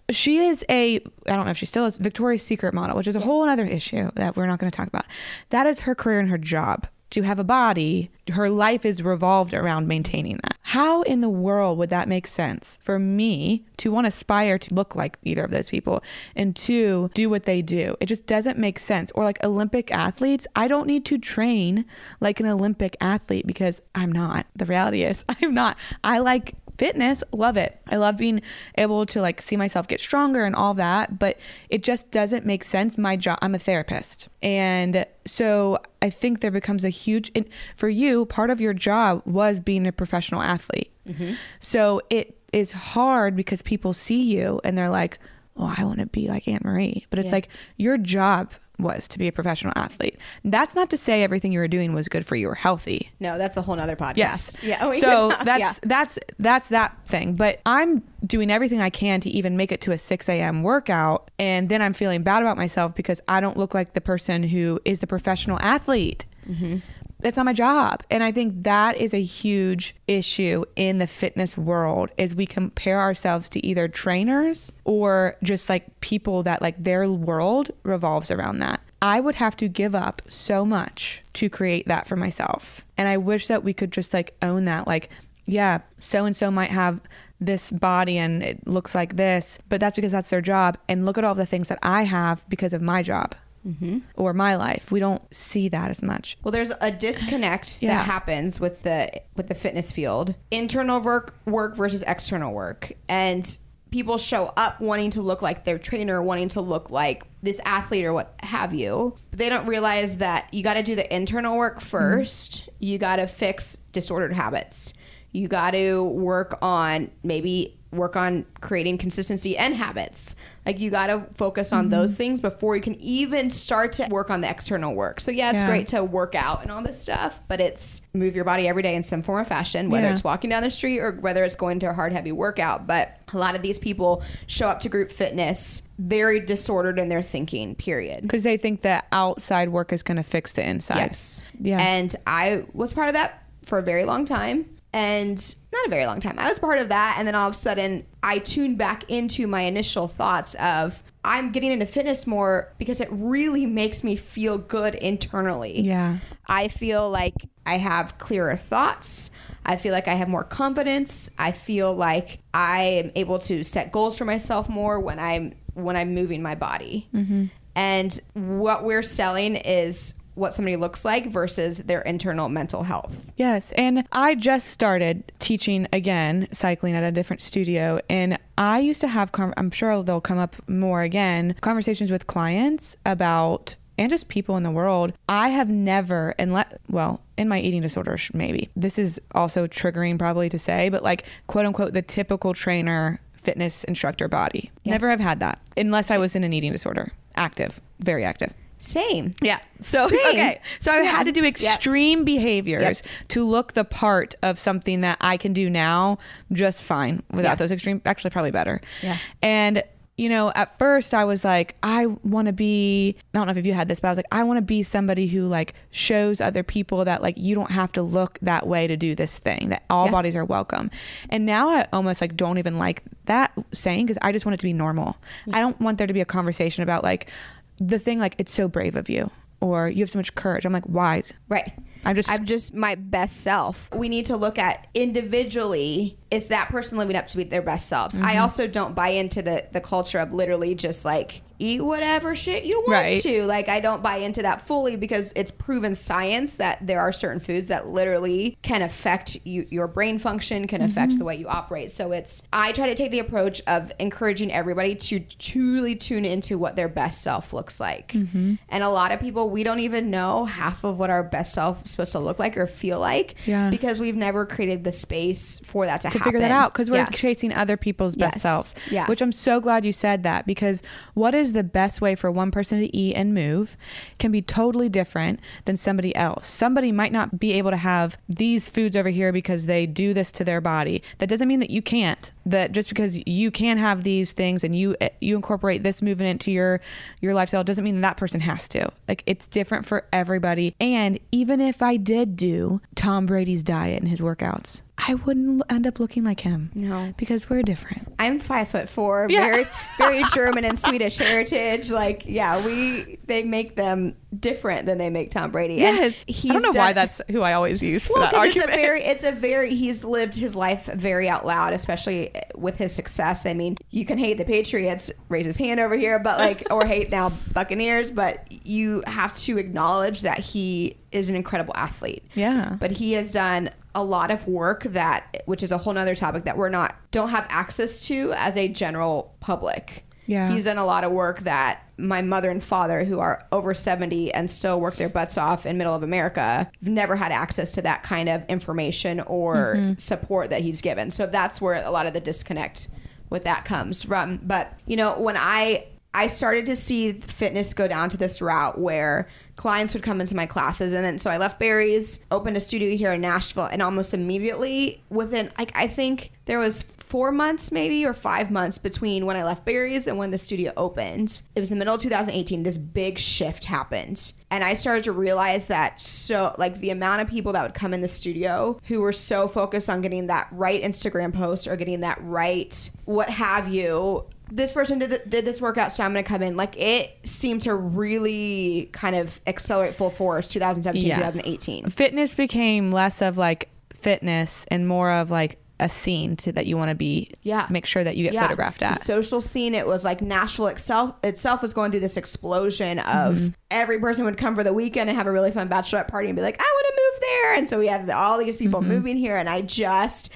She is a I don't know if she still is Victoria's Secret model, which is a whole other issue that we're not going to talk about. That is her career and her job. To have a body, her life is revolved around maintaining that. How in the world would that make sense for me to want to aspire to look like either of those people and to do what they do? It just doesn't make sense. Or like Olympic athletes, I don't need to train like an Olympic athlete because I'm not. The reality is, I'm not. I like fitness love it. I love being able to like see myself get stronger and all that but it just doesn't make sense. My job i'm a therapist. And so i think there becomes a huge and for you part of your job was being a professional athlete. Mm-hmm. So it is hard because people see you and they're like oh i want to be like Anne Marie. But it's like your job was to be a professional athlete that's not to say everything you were doing was good for you or healthy No, that's a whole nother podcast. Yes. Yeah. so that's yeah. that's that's that thing. But I'm doing everything I can to even make it to a 6 a.m. workout, and then I'm feeling bad about myself because I don't look like the person who is the professional athlete. Mm-hmm. That's not my job, and I think that is a huge issue in the fitness world. Is we compare ourselves to either trainers or just like people that like their world revolves around that. I would have to give up so much to create that for myself. And I wish that we could just like own that. Like, yeah, so and so might have this body and it looks like this, but that's because that's their job. And look at all the things that I have because of my job Mm-hmm. or my life. We don't see that as much. Well, there's a disconnect Yeah. that happens with the with the fitness field. Internal work work versus external work. And people show up wanting to look like their trainer, wanting to look like this athlete or what have you. But they don't realize that you got to do the internal work mm-hmm. 1st You got to fix disordered habits. You got to work on maybe work on creating consistency and habits. Like you got to focus on those mm-hmm. things before you can even start to work on the external work. So yeah, it's Yeah. great to work out and all this stuff, but it's move your body every day in some form of fashion, whether Yeah. it's walking down the street or whether it's going to a hard heavy workout. But a lot of these people show up to group fitness very disordered in their thinking, period. Because they think that outside work is going to fix the inside. Yes. Yeah. And I was part of that for a very long time. And not a very long time. I was part of that. And then all of a sudden, I tuned back into my initial thoughts of I'm getting into fitness more because it really makes me feel good internally. Yeah. I feel like I have clearer thoughts. I feel like I have more confidence. I feel like I am able to set goals for myself more when I'm when I'm moving my body. Mm-hmm. And what we're selling is what somebody looks like versus their internal mental health. Yes. And I just started teaching again cycling at a different studio. And I used to have, I'm sure they'll come up more again, conversations with clients about. And just people in the world. I have never, and let well, in my eating disorder, maybe this is also triggering probably to say, but like quote unquote, the typical trainer fitness instructor body. Never have had that unless I was in an eating disorder, active, very active. Same. Yeah. So Same. okay. So I had to do Yep. extreme behaviors to look the part of something that I can do now just fine without Yeah. those extreme actually probably better. Yeah. And you know, at first I was like, I want to be, I don't know if you had this, but I was like, I want to be somebody who like shows other people that like you don't have to look that way to do this thing, that all Yeah. bodies are welcome. And now I almost like don't even like that saying because I just want it to be normal. I don't want there to be a conversation about like the thing, like, it's so brave of you or you have so much courage. I'm like, why? Right. I'm just, I'm just my best self. We need to look at individually is that person living up to be their best selves. Mm-hmm. I also don't buy into the the culture of literally just like eat whatever shit you want Right. to. Like I don't buy into that fully because it's proven science that there are certain foods that literally can affect you, your brain function, can affect Mm-hmm. the way you operate. So it's I try to take the approach of encouraging everybody to truly tune into what their best self looks like. Mm-hmm. And a lot of people we don't even know half of what our best self is supposed to look like or feel like Yeah. because we've never created the space for that to, to happen. figure that out because we're Yeah. chasing other people's best Yes. selves. Yeah. Which I'm so glad you said that because what is the best way for one person to eat and move can be totally different than somebody else. Somebody might not be able to have these foods over here because they do this to their body. That doesn't mean that you can't. That just because you can have these things and you eh, you incorporate this movement into your your lifestyle doesn't mean that, that person has to. Like it's different for everybody. And even if I did do Tom Brady's diet and his workouts, I wouldn't end up looking like him. No. Because we're different. I'm five foot four, Yeah. very very German and Swedish heritage. Like, yeah, we they make them different than they make Tom Brady. And I don't know why that's who I always use for well, that 'cause it's a very, it's a very. He's lived his life very out loud, especially with his success. I mean, you can hate the Patriots, raise his hand over here, but like, or hate now Buccaneers, but you have to acknowledge that he is an incredible athlete. Yeah. but he has done a lot of work that, which is a whole nother topic that we're not don't have access to as a general public. Yeah. He's done a lot of work that my mother and father, who are over 70 and still work their butts off in middle of America, never had access to that kind of information or mm-hmm. support that he's given. So that's where a lot of the disconnect with that comes from. But, you know, when I I started to see fitness go down to this route where clients would come into my classes and then so I left Barry's, opened a studio here in Nashville and almost immediately within like I think there was four months maybe or five months between when I left Barry's and when the studio opened. It was the middle of 2018. This big shift happened. And I started to realize that so like the amount of people that would come in the studio who were so focused on getting that right Instagram post or getting that right what have you this person did, did this workout, so I'm going to come in. Like it seemed to really kind of accelerate full force 2017, Yeah. 2018. Fitness became less of like fitness and more of like a scene to, that you want to be. Yeah. Make sure that you get Yeah. photographed The at. social scene, it was like Nashville itself itself was going through this explosion of Mm-hmm. every person would come for the weekend and have a really fun bachelorette party and be like, I want to move there. And so we had all these people Mm-hmm. moving here. And I just,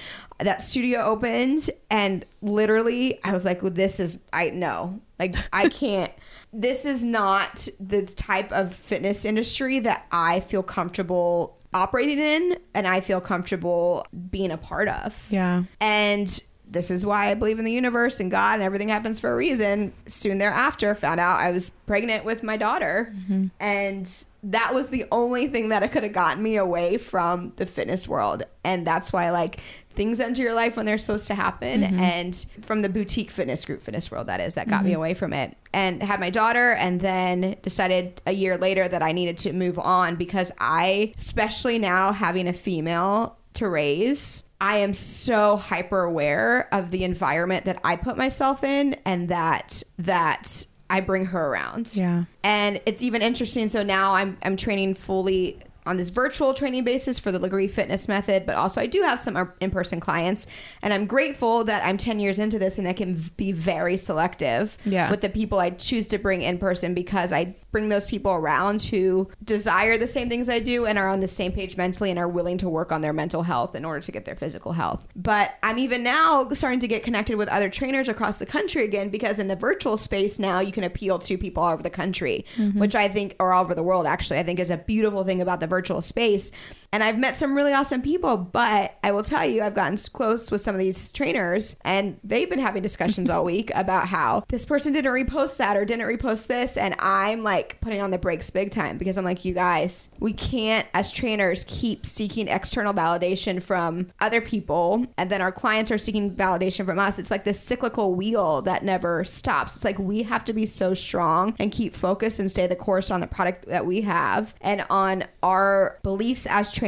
that studio opened and literally I was like, well, this is, I know, like, I can't. This is not the type of fitness industry that I feel comfortable operating in and I feel comfortable being a part of. yeah. And this is why I believe in the universe and God and everything happens for a reason. Soon thereafter, found out I was pregnant with my daughter. Mm-hmm. And that was the only thing that could have gotten me away from the fitness world. And that's why, like, things enter your life when they're supposed to happen. Mm-hmm. And from the boutique fitness group fitness world, that is, that got me mm-hmm. away from it. And had my daughter, and then decided a year later that I needed to move on because I, especially now having a female to raise, I am so hyper aware of the environment that I put myself in and that that I bring her around. Yeah. And it's even interesting. So now I'm I'm training fully on this virtual training basis for the Lagree Fitness Method, but also I do have some uh, in-person clients, and I'm grateful that I'm 10 years into this and I can be very selective Yeah. with the people I choose to bring in person because I bring those people around who desire the same things I do and are on the same page mentally and are willing to work on their mental health in order to get their physical health. But I'm even now starting to get connected with other trainers across the country again because in the virtual space now you can appeal to people all over the country, mm-hmm. which I think, or all over the world actually, I think is a beautiful thing about the virtual space. And I've met some really awesome people, but I will tell you, I've gotten close with some of these trainers and they've been having discussions all week about how this person didn't repost that or didn't repost this. And I'm like, putting on the brakes big time because I'm like, you guys, we can't as trainers keep seeking external validation from other people and then our clients are seeking validation from us. It's like this cyclical wheel that never stops. It's like we have to be so strong and keep focused and stay the course on the product that we have and on our beliefs as trainers,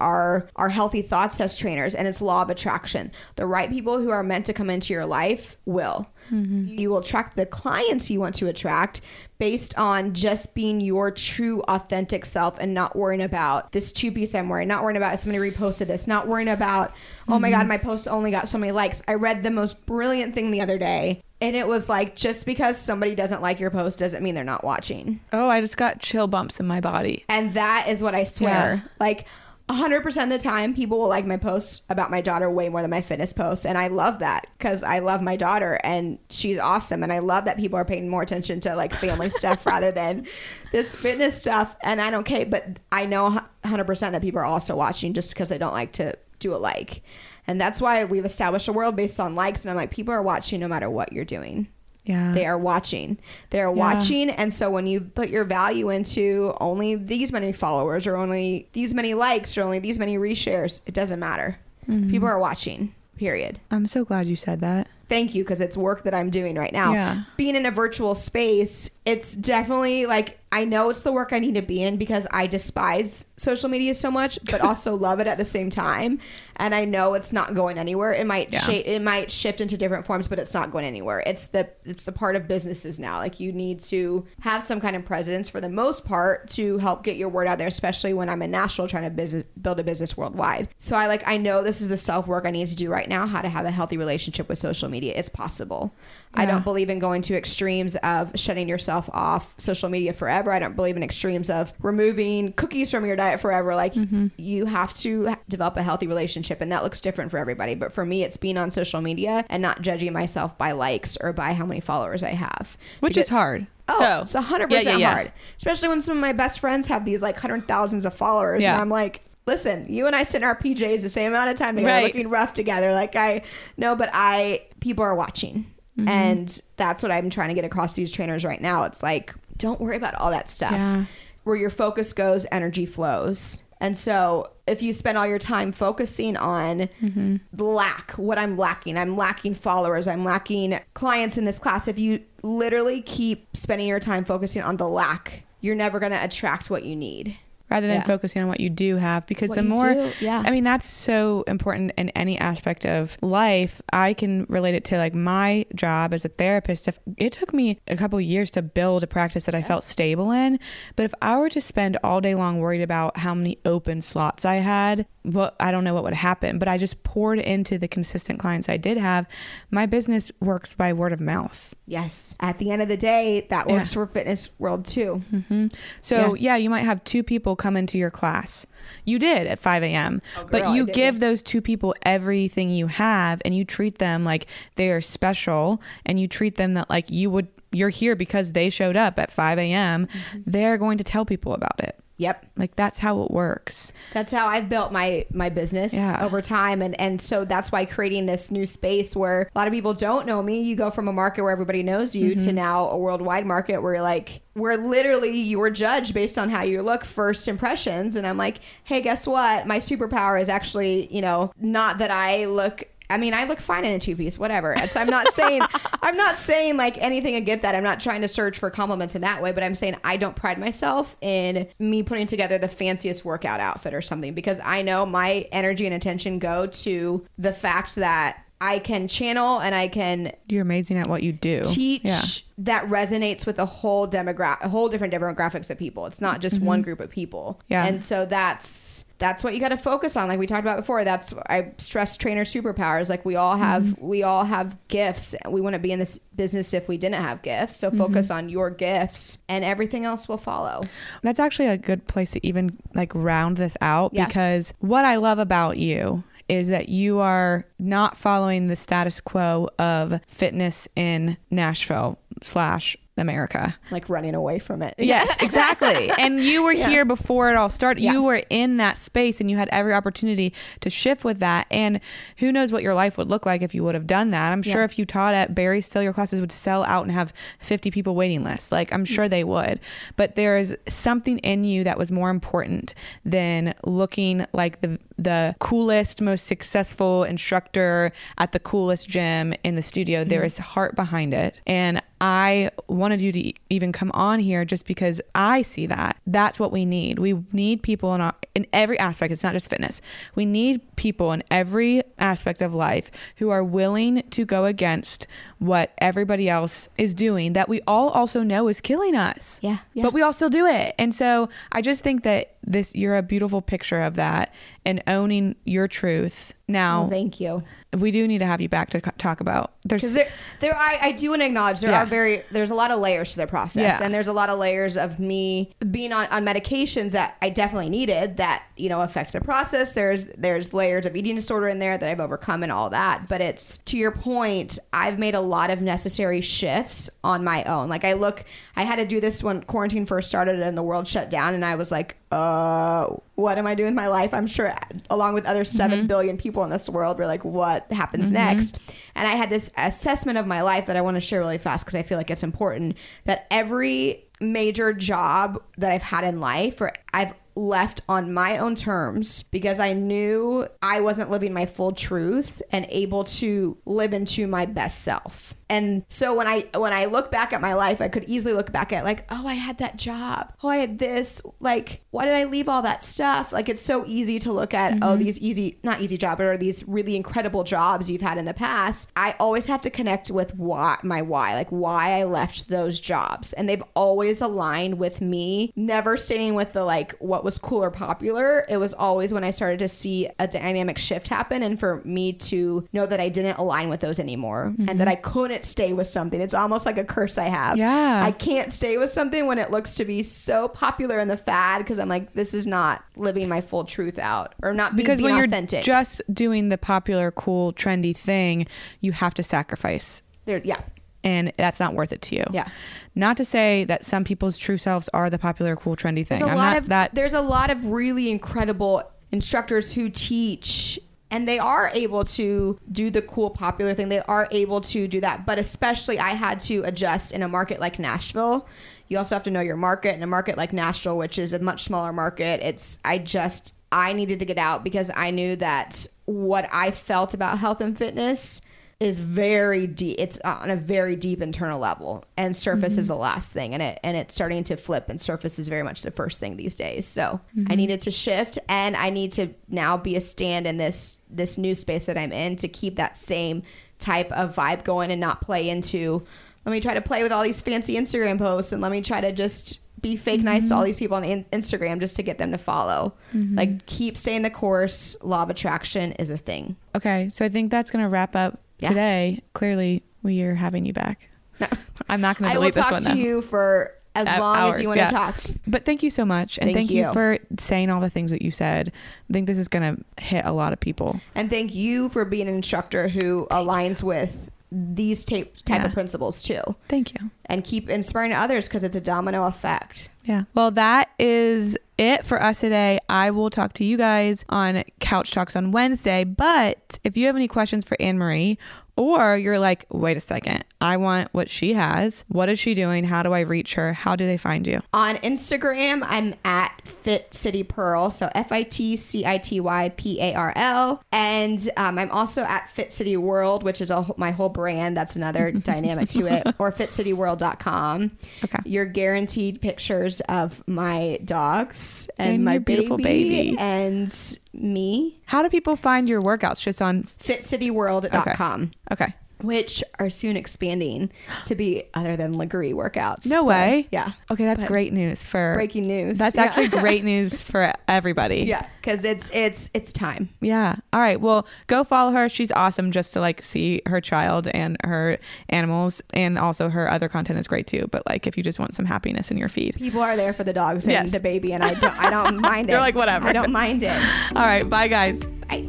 our are healthy thoughts as trainers, and it's law of attraction. The right people who are meant to come into your life will. Mm-hmm. You will attract the clients you want to attract based on just being your true authentic self and not worrying about this two piece I'm wearing, not worrying about if somebody reposted this, not worrying about, oh my mm-hmm. God, my post only got so many likes. I read the most brilliant thing the other day. And it was like, just because somebody doesn't like your post doesn't mean they're not watching. Oh, I just got chill bumps in my body. And that is what I swear. Yeah. Like 100% of the time, people will like my posts about my daughter way more than my fitness posts. And I love that because I love my daughter and she's awesome. And I love that people are paying more attention to like family stuff rather than this fitness stuff. And I don't care, but I know 100% that people are also watching just because they don't like to do a like. And that's why we've established a world based on likes. And I'm like, people are watching no matter what you're doing. Yeah. They are watching. They're watching. And so when you put your value into only these many followers or only these many likes or only these many reshares, it doesn't matter. Mm-hmm. People are watching, period. I'm so glad you said that. Thank you because it's work that I'm doing right now. Yeah. Being in a virtual space, it's definitely like I know it's the work I need to be in because I despise social media so much, but also love it at the same time. And I know it's not going anywhere. It might Yeah. it might shift into different forms, but it's not going anywhere. It's the it's the part of businesses now. Like you need to have some kind of presence for the most part to help get your word out there, especially when I'm in Nashville trying to business build a business worldwide. So I like I know this is the self work I need to do right now. How to have a healthy relationship with social media. It's possible. I don't believe in going to extremes of shutting yourself off social media forever. I don't believe in extremes of removing cookies from your diet forever. Like mm-hmm. you have to develop a healthy relationship and that looks different for everybody. But for me, it's being on social media and not judging myself by likes or by how many followers I have. Which Because- is hard. Oh, so it's a hundred Yeah, percent yeah, yeah. hard. Especially when some of my best friends have these like hundred thousands of followers, and I'm like, listen, you and I sit in our PJs the same amount of time together, Right. looking rough together. Like I know, but I people are watching, Mm-hmm. and that's what I'm trying to get across to these trainers right now. It's like, don't worry about all that stuff. Yeah. Where your focus goes, energy flows. And so, if you spend all your time focusing on Mm-hmm. lack, what I'm lacking, I'm lacking followers, I'm lacking clients in this class. If you literally keep spending your time focusing on the lack, you're never going to attract what you need. Rather than Yeah. focusing on what you do have because What the more do, yeah. i mean that's so important in any aspect of life i can relate it to like my job as a therapist if it took me a couple years to build a practice that i felt stable in but if i were to spend all day long worried about how many open slots i had well i don't know what would happen but i just poured into the consistent clients i did have my business works by word of mouth Yes. At the end of the day, that Yeah. works for fitness world too. Mm-hmm. So yeah. you might have two people come into your class. You did at 5 a.m. but girl, I you give those two people everything you have, and you treat them like they are special, and you treat them that like you would. You're here because they showed up at 5 a.m. Mm-hmm. They're going to tell people about it. Yep. Like that's how it works. That's how I've built my my business Yeah. over time and and so that's why creating this new space where a lot of people don't know me, you go from a market where everybody knows you Mm-hmm. to now a worldwide market where you're like where literally you are judged based on how you look first impressions and I'm like, "Hey, guess what? My superpower is actually, you know, not that I look I mean, I look fine in a two piece, whatever. It's, I'm not saying, I'm not saying like anything against that. I'm not trying to search for compliments in that way, but I'm saying I don't pride myself in me putting together the fanciest workout outfit or something because I know my energy and attention go to the fact that I can channel and I can You're amazing at what you do. teach Yeah. that resonates with a whole demographic, a whole different demographics of people. It's not just one group of people. Mm-hmm. Yeah. And so that's that's what you got to focus on. Like we talked about before. That's I stress trainer superpowers. Like we all have Mm-hmm. we all have gifts. We wouldn't be in this business if we didn't have gifts. So Mm-hmm. focus on your gifts, and everything else will follow. That's actually a good place to even like round this out Yeah. because what I love about you is that you are not following the status quo of fitness in Nashville slash America. like running away from it. Yes, exactly. And you were Yeah. here before it all started. Yeah. You were in that space and you had every opportunity to shift with that. And who knows what your life would look like if you would have done that. I'm sure Yeah. if you taught at Barry Still, your classes would sell out and have 50 people waiting lists. Like, I'm sure they would. But there's something in you that was more important than looking like the the coolest, most successful instructor at the coolest gym in the studio. There mm-hmm. is heart behind it. And I wanted you to even come on here just because I see that. That's what we need. We need people in, our, in every aspect. It's not just fitness. We need people in every aspect of life who are willing to go against what everybody else is doing that we all also know is killing us. Yeah, yeah. But we all still do it. And so I just think that this you're a beautiful picture of that and owning your truth. Now, Well, thank you. we do need to have you back to talk about. There's there, there, I, I do want to acknowledge there Yeah. are very, there's a lot of layers to the process, Yeah. and there's a lot of layers of me being on, on medications that I definitely needed that you know affect the process. There's, there's layers of eating disorder in there that I've overcome and all that. But it's to your point, I've made a lot of necessary shifts on my own. Like I look, I had to do this when quarantine first started and the world shut down, and I was like, uh, what am I doing with my life? I'm sure, along with other seven billion people in this world, we're like, what happens next? And I had this assessment of my life that I want to share really fast because I feel like it's important that every major job that I've had in life, or I've left on my own terms because I knew I wasn't living my full truth and able to live into my best self. And so when I when I look back at my life, I could easily look back at like, oh, I had that job. Oh, I had this. Like, why did I leave all that stuff? Like it's so easy to look at, oh, mm-hmm. these easy not easy job, but are these really incredible jobs you've had in the past. I always have to connect with why my why, like why I left those jobs. And they've always aligned with me, never staying with the like what was cool or popular. It was always when I started to see a dynamic shift happen and for me to know that I didn't align with those anymore and that mm-hmm. I couldn't stay with something. It's almost like a curse I have. Yeah. I can't stay with something when it looks to be so popular in the fad because I'm like, this is not living my full truth out or not be- because being when authentic. you're just doing the popular, cool, trendy thing, you have to sacrifice. there, yeah. And that's not worth it to you. Yeah. Not to say that some people's true selves are the popular, cool, trendy thing. There's a I'm lot not of that. there's a lot of really incredible instructors who teach and they are able to do the cool popular thing. They are able to do that. But especially I had to adjust in a market like Nashville. You also have to know your market in a market like Nashville, which is a much smaller market. It's I just I needed to get out because I knew that what I felt about health and fitness is very deep it's on a very deep internal level and surface is mm-hmm. the last thing and it and it's starting to flip and surface is very much the first thing these days. So i mm-hmm. needed to shift and i need to now be a stand in this this new space that i'm in to keep that same type of vibe going and not play into let me try to play with all these fancy instagram posts and let me try to just be fake nice to all mm-hmm. these people on instagram just to get them to follow. Like keep staying the course law of attraction is a thing. Okay, so I think that's going to wrap up Yeah. today. Clearly, we are having you back. I'm not going to delete this one. I will talk to though. you for as At long as you want yeah. to talk. But thank you so much. And Thank thank, you. you. for saying all the things that you said. I think this is going to hit a lot of people. And thank you for being an instructor who aligns with these type, type Yeah. of principles too. Thank you. And keep inspiring others because it's a domino effect. Yeah. Well, that is it for us today. I will talk to you guys on Couch Talks on Wednesday. But if you have any questions for Anne Marie, or you're like, wait a second, I want what she has. What is she doing? How do I reach her? How do they find you? On Instagram, I'm at Fit City Pearl, so F I T C I T Y P A R L, and um, I'm also at Fit City World, which is a, my whole brand. That's another dynamic to it, or FitCityWorld.com. Okay. You're guaranteed pictures of my dogs and, And my beautiful baby, baby. and me. How do people find your workouts? Just on. FitCityWorld.com. Okay. Which are soon expanding to be other than lingerie workouts. No But, way. Yeah. Okay, that's But great news for Breaking news. That's Yeah. actually great news for everybody. Yeah, because it's it's it's time. Yeah. All right. Well, go follow her. She's awesome just to like see her child and her animals and also her other content is great too. But like if you just want some happiness in your feed. People are there for the dogs and Yes. the baby, and I don't I don't mind it. You're like, whatever. I don't mind it. All right. Bye guys. Bye.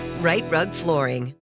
Rite Rug Flooring.